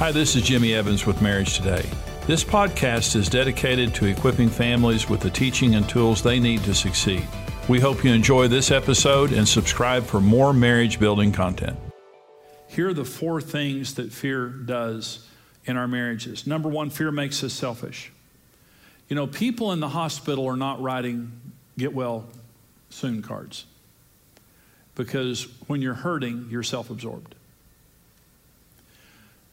Hi, this is Jimmy Evans with Marriage Today. This podcast is dedicated to equipping families with the teaching and tools they need to succeed. We hope you enjoy this episode and subscribe for more marriage building content. Here are the four things that fear does in our marriages. Number one, fear makes us selfish. You know, people in the hospital are not writing get well soon cards because when you're hurting, you're self absorbed.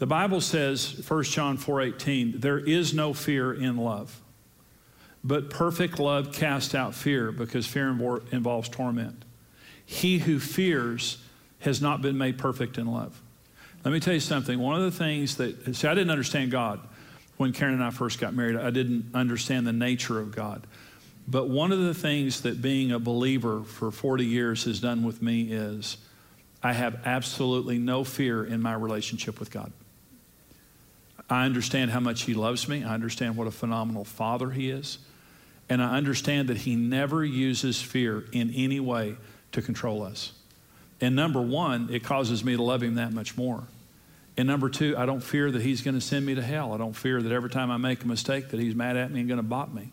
The Bible says, 1 John 4:18, there is no fear in love. But perfect love casts out fear because fear involves torment. He who fears has not been made perfect in love. Let me tell you something. One of the things that, see, I didn't understand God when Karen and I first got married. I didn't understand the nature of God. But one of the things that being a believer for 40 years has done with me is I have absolutely no fear in my relationship with God. I understand how much He loves me. I understand what a phenomenal father He is. And I understand that He never uses fear in any way to control us. And number one, it causes me to love Him that much more. And number two, I don't fear that He's going to send me to hell. I don't fear that every time I make a mistake that He's mad at me and going to bop me.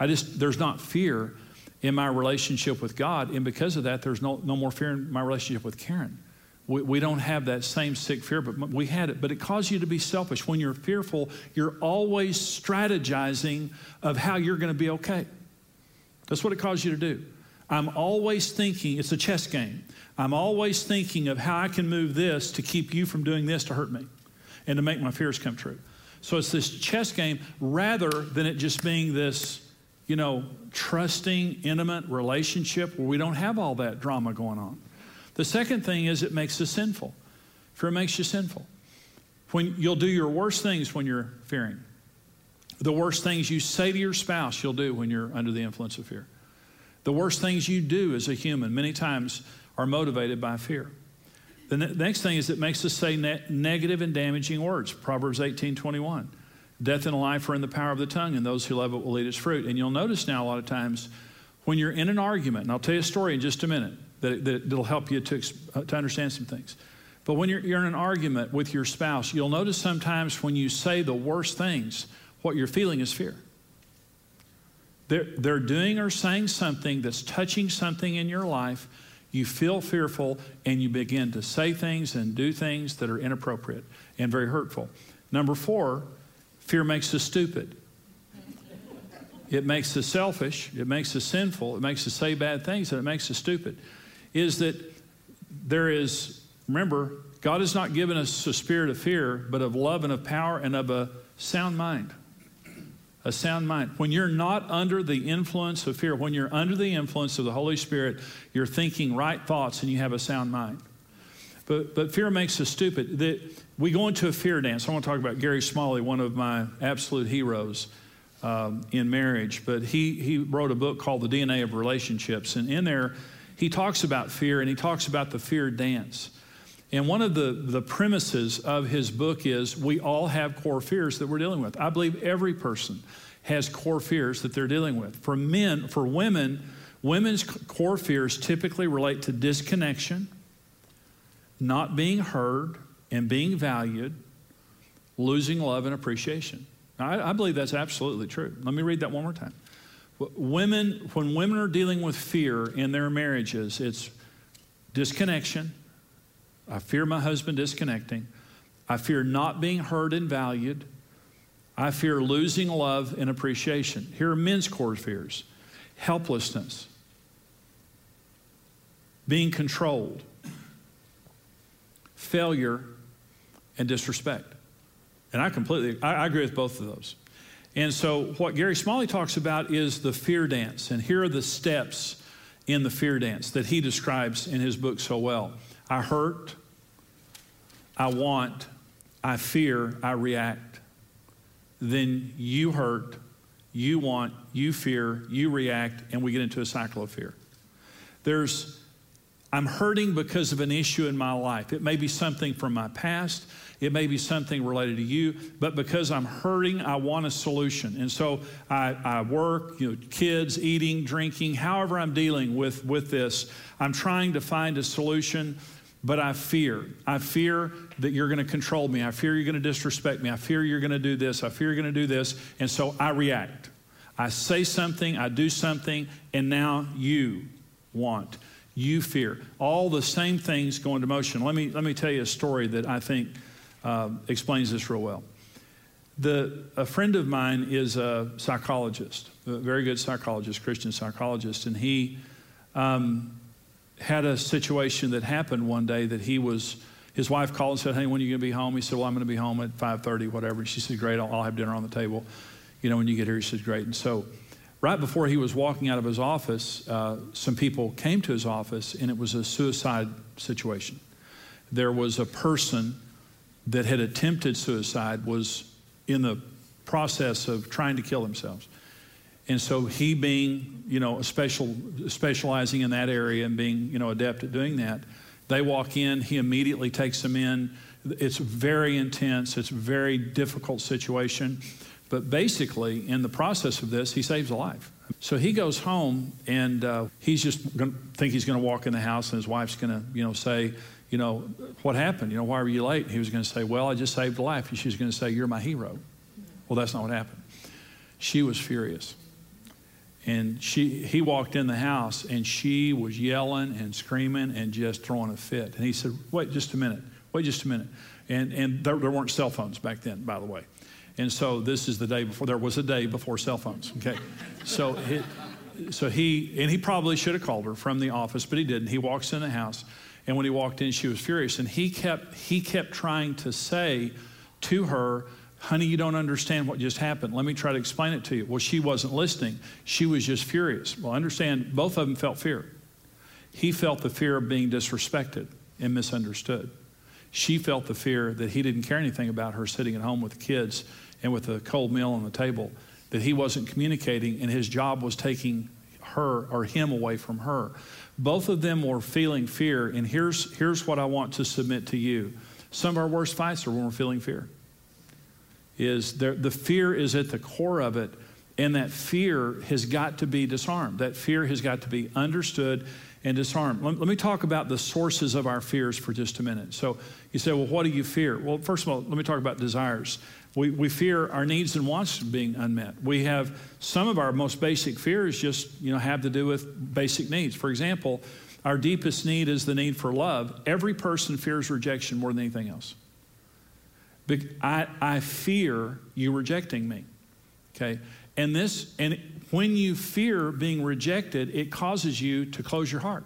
I just, there's not fear in my relationship with God. And because of that, there's no, no more fear in my relationship with Karen. We, we don't have that same sick fear, but we had it. But it caused you to be selfish. When you're fearful, you're always strategizing of how you're going to be okay. That's what it caused you to do. I'm always thinking, it's a chess game. I'm always thinking of how I can move this to keep you from doing this to hurt me and to make my fears come true. So it's this chess game rather than it just being this you know, trusting, intimate relationship where we don't have all that drama going on. The second thing is it makes us sinful. Fear makes you sinful. When you'll do your worst things when you're fearing. The worst things you say to your spouse, you'll do when you're under the influence of fear. The worst things you do as a human, many times, are motivated by fear. The, ne- next thing is it makes us say ne- negative and damaging words. Proverbs 18 21. Death and life are in the power of the tongue, and those who love it will eat its fruit. And you'll notice now a lot of times when you're in an argument, and I'll tell you a story in just a minute that, that, will help you to, uh, to understand some things. But when you're, you're in an argument with your spouse, you'll notice sometimes when you say the worst things, what you're feeling is fear. They're, they're doing or saying something that's touching something in your life. You feel fearful and you begin to say things and do things that are inappropriate and very hurtful. Number four, Fear makes us stupid. It makes us selfish. It makes us sinful. It makes us say bad things, and it makes us stupid. Is that there is, remember, God has not given us a spirit of fear, but of love and of power and of a sound mind. A sound mind. When you're not under the influence of fear, when you're under the influence of the Holy Spirit, you're thinking right thoughts and you have a sound mind. But, but fear makes us stupid. That we go into a fear dance. I want to talk about Gary Smalley, one of my absolute heroes um, in marriage. But he, he wrote a book called The DNA of Relationships. And in there, he talks about fear and he talks about the fear dance. And one of the, the premises of his book is we all have core fears that we're dealing with. I believe every person has core fears that they're dealing with. For men, for women, women's core fears typically relate to disconnection not being heard and being valued, losing love and appreciation. I, I believe that's absolutely true. Let me read that one more time. Women, when women are dealing with fear in their marriages, it's disconnection. I fear my husband disconnecting. I fear not being heard and valued. I fear losing love and appreciation. Here are men's core fears helplessness, being controlled, failure, and disrespect. And I completely, I, I, agree with both of those. And so what Gary Smalley talks about is the fear dance. And here are the steps in the fear dance that he describes in his book so well. I hurt, I want, I fear, I react. Then you hurt, you want, you fear, you react, and we get into a cycle of fear. There's I'm hurting because of an issue in my life. It may be something from my past, it may be something related to you, but because I'm hurting, I want a solution. And so I, I work, you know, kids, eating, drinking, however I'm dealing with, with this, I'm trying to find a solution. but I fear. I fear that you're going to control me. I fear you're going to disrespect me. I fear you're going to do this. I fear you're going to do this. And so I react. I say something, I do something, and now you want. You fear. All the same things go into motion. Let me, let me tell you a story that I think uh, explains this real well. The, a friend of mine is a psychologist, a very good psychologist, Christian psychologist, and he um, had a situation that happened one day that he was, his wife called and said, hey, when are you going to be home? He said, well, I'm going to be home at 5.30, whatever. And she said, great, I'll, I'll have dinner on the table. You know, when you get here, he said, great. And so right before he was walking out of his office, uh, some people came to his office, and it was a suicide situation. There was a person that had attempted suicide, was in the process of trying to kill themselves. And so he being, you know, special, specializing in that area and being, you know, adept at doing that, they walk in, he immediately takes them in. It's very intense, it's a very difficult situation. But basically, in the process of this, he saves a life. So he goes home and uh, he's just to think he's going to walk in the house and his wife's going to, you know, say, you know, what happened? You know, why were you late? He was going to say, well, I just saved a life. And was going to say, you're my hero. Well, that's not what happened. She was furious. And she, he walked in the house and she was yelling and screaming and just throwing a fit. And he said, Wait just a minute. Wait just a minute. And, and there, there weren't cell phones back then, by the way. And so this is the day before, there was a day before cell phones, okay? So so he, and he probably should have called her from the office, but he didn't. He walks in the house, and when he walked in, she was furious. And he kept, he kept trying to say to her, Honey, you don't understand what just happened. Let me try to explain it to you. Well, she wasn't listening. She was just furious. Well, understand, both of them felt fear. He felt the fear of being disrespected and misunderstood. She felt the fear that he didn't care anything about her sitting at home with the kids and with a cold meal on the table, that he wasn't communicating and his job was taking her or him away from her. Both of them were feeling fear, and here's, here's what I want to submit to you. Some of our worst fights are when we're feeling fear is there, the fear is at the core of it, and that fear has got to be disarmed. That fear has got to be understood and disarm. Let, let, me talk about the sources of our fears for just a minute. So you say, well, what do you fear? Well, first of all, let me talk about desires. We, we fear our needs and wants being unmet. We have some of our most basic fears just you know have to do with basic needs. For example, our deepest need is the need for love. Every person fears rejection more than anything else. I, I fear you rejecting me. Okay? And this, and when you fear being rejected, it causes you to close your heart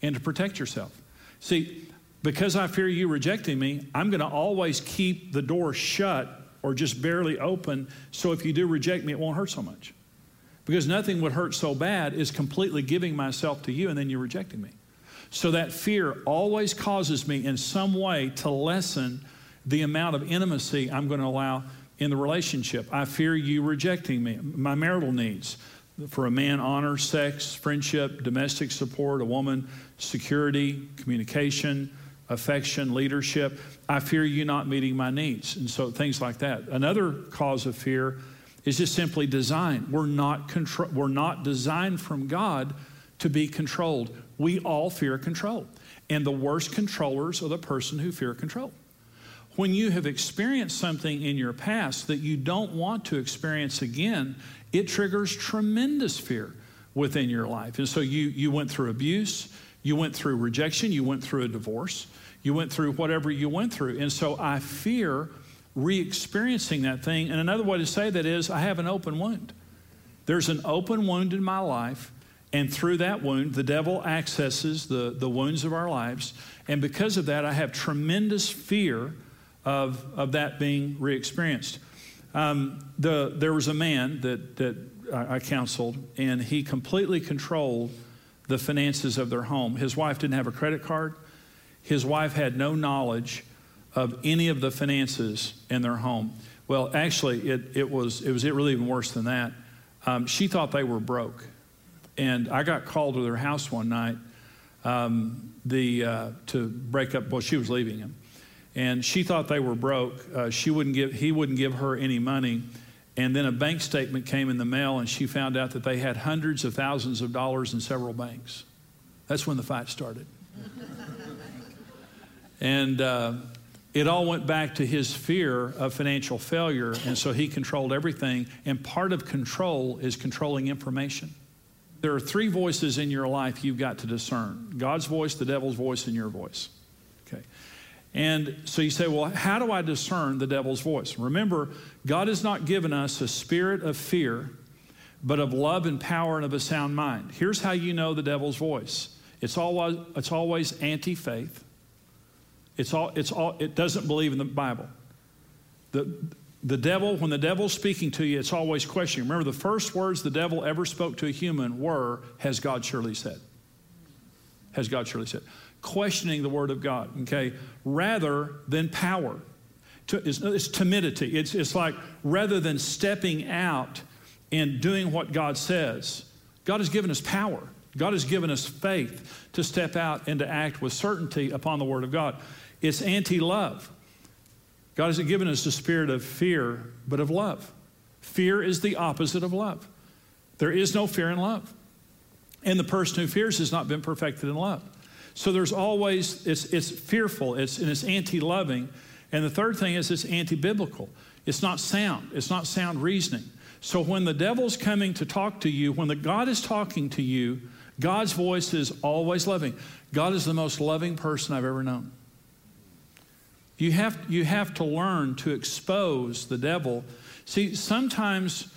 and to protect yourself. See, because I fear you rejecting me, I'm going to always keep the door shut or just barely open so if you do reject me, it won't hurt so much. Because nothing would hurt so bad is completely giving myself to you and then you're rejecting me. So that fear always causes me in some way to lessen the amount of intimacy I'm going to allow in the relationship. I fear you rejecting me, my marital needs. For a man, honor, sex, friendship, domestic support, a woman, security, communication, affection, leadership. I fear you not meeting my needs. And so things like that. Another cause of fear is just simply design. We're not, we're not designed from God to be controlled. We all fear control. And the worst controllers are the person who fear control when you have experienced something in your past that you don't want to experience again, it triggers tremendous fear within your life. And so you, you went through abuse, you went through rejection, you went through a divorce, you went through whatever you went through. And so I fear re experiencing that thing. And another way to say that is I have an open wound. There's an open wound in my life. And through that wound, the devil accesses the, the wounds of our lives. And because of that, I have tremendous fear of, of that being re experienced. Um, the, there was a man that, that I, counseled, and he completely controlled the finances of their home. His wife didn't have a credit card, his wife had no knowledge of any of the finances in their home. Well, actually, it, it, was, it was really even worse than that. Um, she thought they were broke. And I got called to their house one night um, the, uh, to break up, well, she was leaving him and she thought they were broke. Uh, she wouldn't give, he wouldn't give her any money. And then a bank statement came in the mail, and she found out that they had hundreds of thousands of dollars in several banks. That's when the fight started. And uh, it all went back to his fear of financial failure. And so he controlled everything. And part of control is controlling information. There are three voices in your life you've got to discern God's voice, the devil's voice, and your voice. Okay. And so you say, well, how do I discern the devil's voice? Remember, God has not given us a spirit of fear, but of love and power and of a sound mind. Here's how you know the devil's voice it's always, it's always anti faith, it's all, it's all, it doesn't believe in the Bible. The, the devil, when the devil's speaking to you, it's always questioning. Remember, the first words the devil ever spoke to a human were, Has God surely said? Has God surely said? Questioning the word of God, okay, rather than power. It's, timidity. It's, it's like rather than stepping out and doing what God says, God has given us power. God has given us faith to step out and to act with certainty upon the word of God. It's anti love. God hasn't given us the spirit of fear, but of love. Fear is the opposite of love. There is no fear in love. And the person who fears has not been perfected in love. So there's always, it's, it's fearful, it's, and it's anti loving. And the third thing is it's anti biblical. It's not sound, it's not sound reasoning. So when the devil's coming to talk to you, when the God is talking to you, God's voice is always loving. God is the most loving person I've ever known. You have, you have to learn to expose the devil. See, sometimes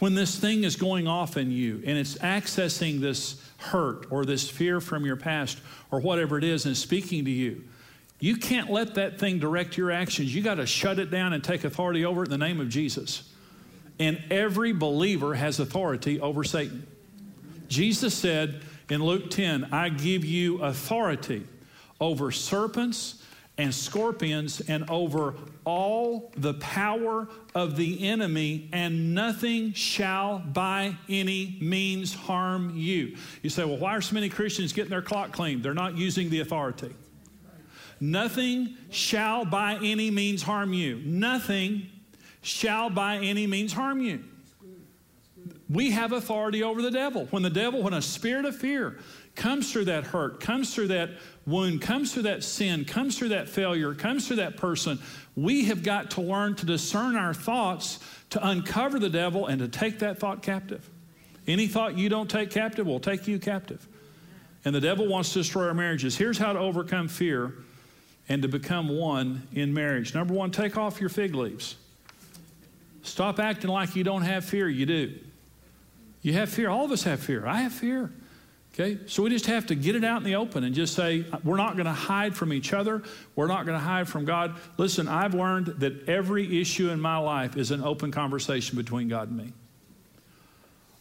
when this thing is going off in you and it's accessing this hurt or this fear from your past or whatever it is and speaking to you, you can't let that thing direct your actions. You got to shut it down and take authority over it in the name of Jesus. And every believer has authority over Satan. Jesus said in Luke 10, I give you authority over serpents and scorpions and over all the power of the enemy, and nothing shall by any means harm you. You say, well, why are so many Christians getting their clock cleaned? They're not using the authority. Nothing shall by any means harm you. Nothing shall by any means harm you. We have authority over the devil. When the devil, when a spirit of fear comes through that hurt, comes through that wound, comes through that sin, comes through that failure, comes through that person, we have got to learn to discern our thoughts to uncover the devil and to take that thought captive. Any thought you don't take captive will take you captive. And the devil wants to destroy our marriages. Here's how to overcome fear and to become one in marriage. Number one, take off your fig leaves. Stop acting like you don't have fear. You do. You have fear. All of us have fear. I have fear. Okay? So we just have to get it out in the open and just say, we're not going to hide from each other. We're not going to hide from God. Listen, I've learned that every issue in my life is an open conversation between God and me.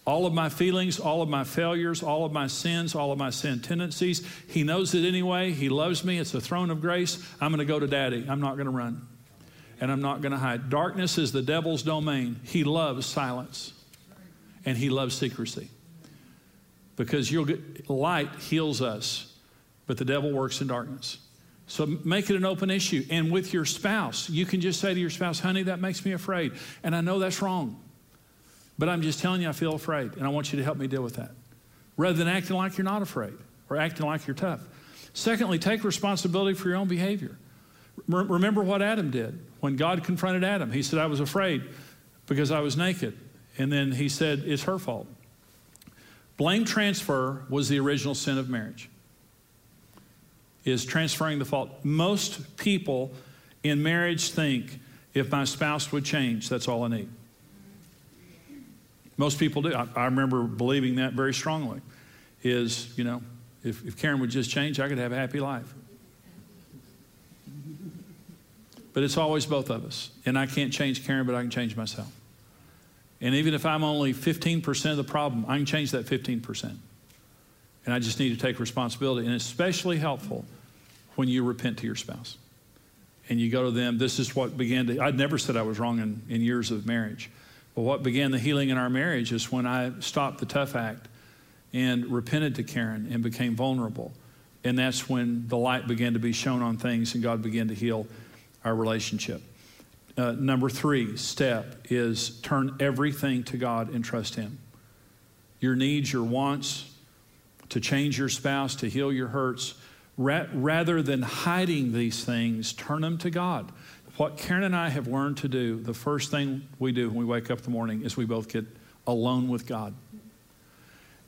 All of my feelings, all of my failures, all of my sins, all of my sin tendencies, He knows it anyway. He loves me. It's a throne of grace. I'm going to go to Daddy. I'm not going to run. And I'm not going to hide. Darkness is the devil's domain. He loves silence and he loves secrecy. Because you'll get, light heals us, but the devil works in darkness. So make it an open issue. And with your spouse, you can just say to your spouse, honey, that makes me afraid. And I know that's wrong. But I'm just telling you, I feel afraid, and I want you to help me deal with that. Rather than acting like you're not afraid or acting like you're tough. Secondly, take responsibility for your own behavior. Remember what Adam did when God confronted Adam. He said, I was afraid because I was naked. And then he said, It's her fault. Blame transfer was the original sin of marriage, is transferring the fault. Most people in marriage think, if my spouse would change, that's all I need. Most people do. I, I remember believing that very strongly. Is, you know, if, if Karen would just change, I could have a happy life. But it's always both of us. And I can't change Karen, but I can change myself. And even if I'm only 15% of the problem, I can change that 15%. And I just need to take responsibility. And especially helpful when you repent to your spouse and you go to them. This is what began to, I'd never said I was wrong in, in years of marriage. But what began the healing in our marriage is when I stopped the tough act and repented to Karen and became vulnerable. And that's when the light began to be shown on things and God began to heal our relationship. Uh, number three step is turn everything to God and trust Him. Your needs, your wants, to change your spouse, to heal your hurts, Ra- rather than hiding these things, turn them to God. What Karen and I have learned to do, the first thing we do when we wake up in the morning is we both get alone with God.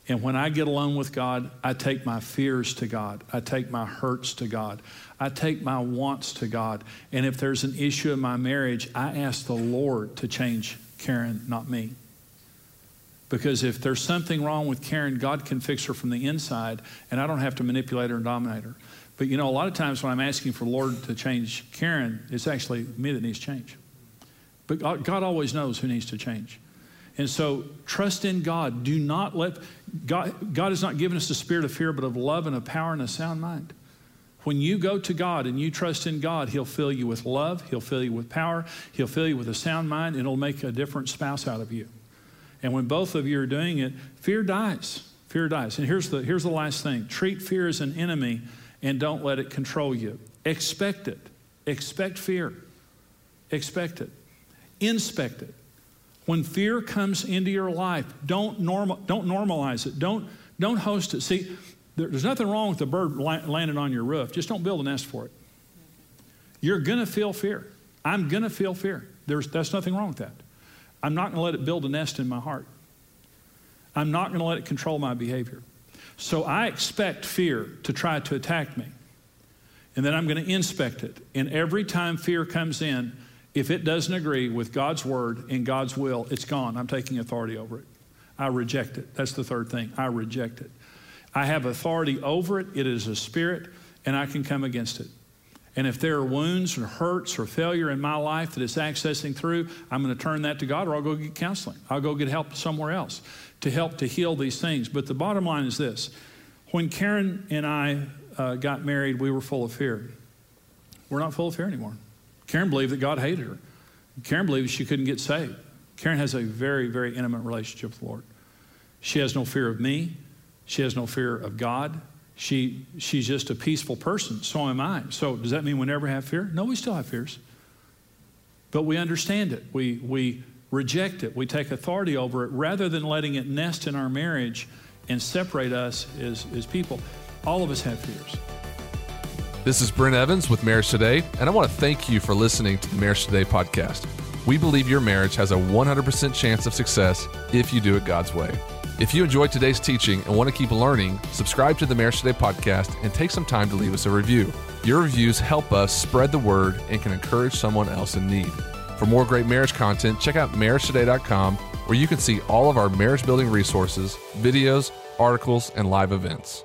And when I get alone with God, I take my fears to God. I take my hurts to God. I take my wants to God. And if there's an issue in my marriage, I ask the Lord to change Karen, not me. Because if there's something wrong with Karen, God can fix her from the inside, and I don't have to manipulate her and dominate her. But you know, a lot of times when I'm asking for the Lord to change Karen, it's actually me that needs change. But God always knows who needs to change. And so trust in God. Do not let God, God has not given us the spirit of fear, but of love and of power and a sound mind. When you go to God and you trust in God, He'll fill you with love, He'll fill you with power, He'll fill you with a sound mind, and it'll make a different spouse out of you. And when both of you are doing it, fear dies. Fear dies. And here's the, here's the last thing treat fear as an enemy and don't let it control you. Expect it. Expect fear. Expect it. Inspect it. When fear comes into your life, don't, normal, don't normalize it. Don't, don't host it. See, there's nothing wrong with the bird landing on your roof. Just don't build a nest for it. You're going to feel fear. I'm going to feel fear. There's, that's nothing wrong with that. I'm not going to let it build a nest in my heart. I'm not going to let it control my behavior. So I expect fear to try to attack me. And then I'm going to inspect it. And every time fear comes in, if it doesn't agree with God's word and God's will, it's gone. I'm taking authority over it. I reject it. That's the third thing. I reject it. I have authority over it. It is a spirit, and I can come against it. And if there are wounds or hurts or failure in my life that it's accessing through, I'm going to turn that to God or I'll go get counseling. I'll go get help somewhere else to help to heal these things. But the bottom line is this when Karen and I uh, got married, we were full of fear. We're not full of fear anymore. Karen believed that God hated her. Karen believed she couldn't get saved. Karen has a very, very intimate relationship with the Lord. She has no fear of me. She has no fear of God. She, she's just a peaceful person. So am I. So does that mean we never have fear? No, we still have fears. But we understand it. We, we reject it. We take authority over it rather than letting it nest in our marriage and separate us as, as people. All of us have fears. This is Brent Evans with Marriage Today, and I want to thank you for listening to the Marriage Today podcast. We believe your marriage has a 100% chance of success if you do it God's way. If you enjoyed today's teaching and want to keep learning, subscribe to the Marriage Today podcast and take some time to leave us a review. Your reviews help us spread the word and can encourage someone else in need. For more great marriage content, check out marriagetoday.com where you can see all of our marriage building resources, videos, articles, and live events.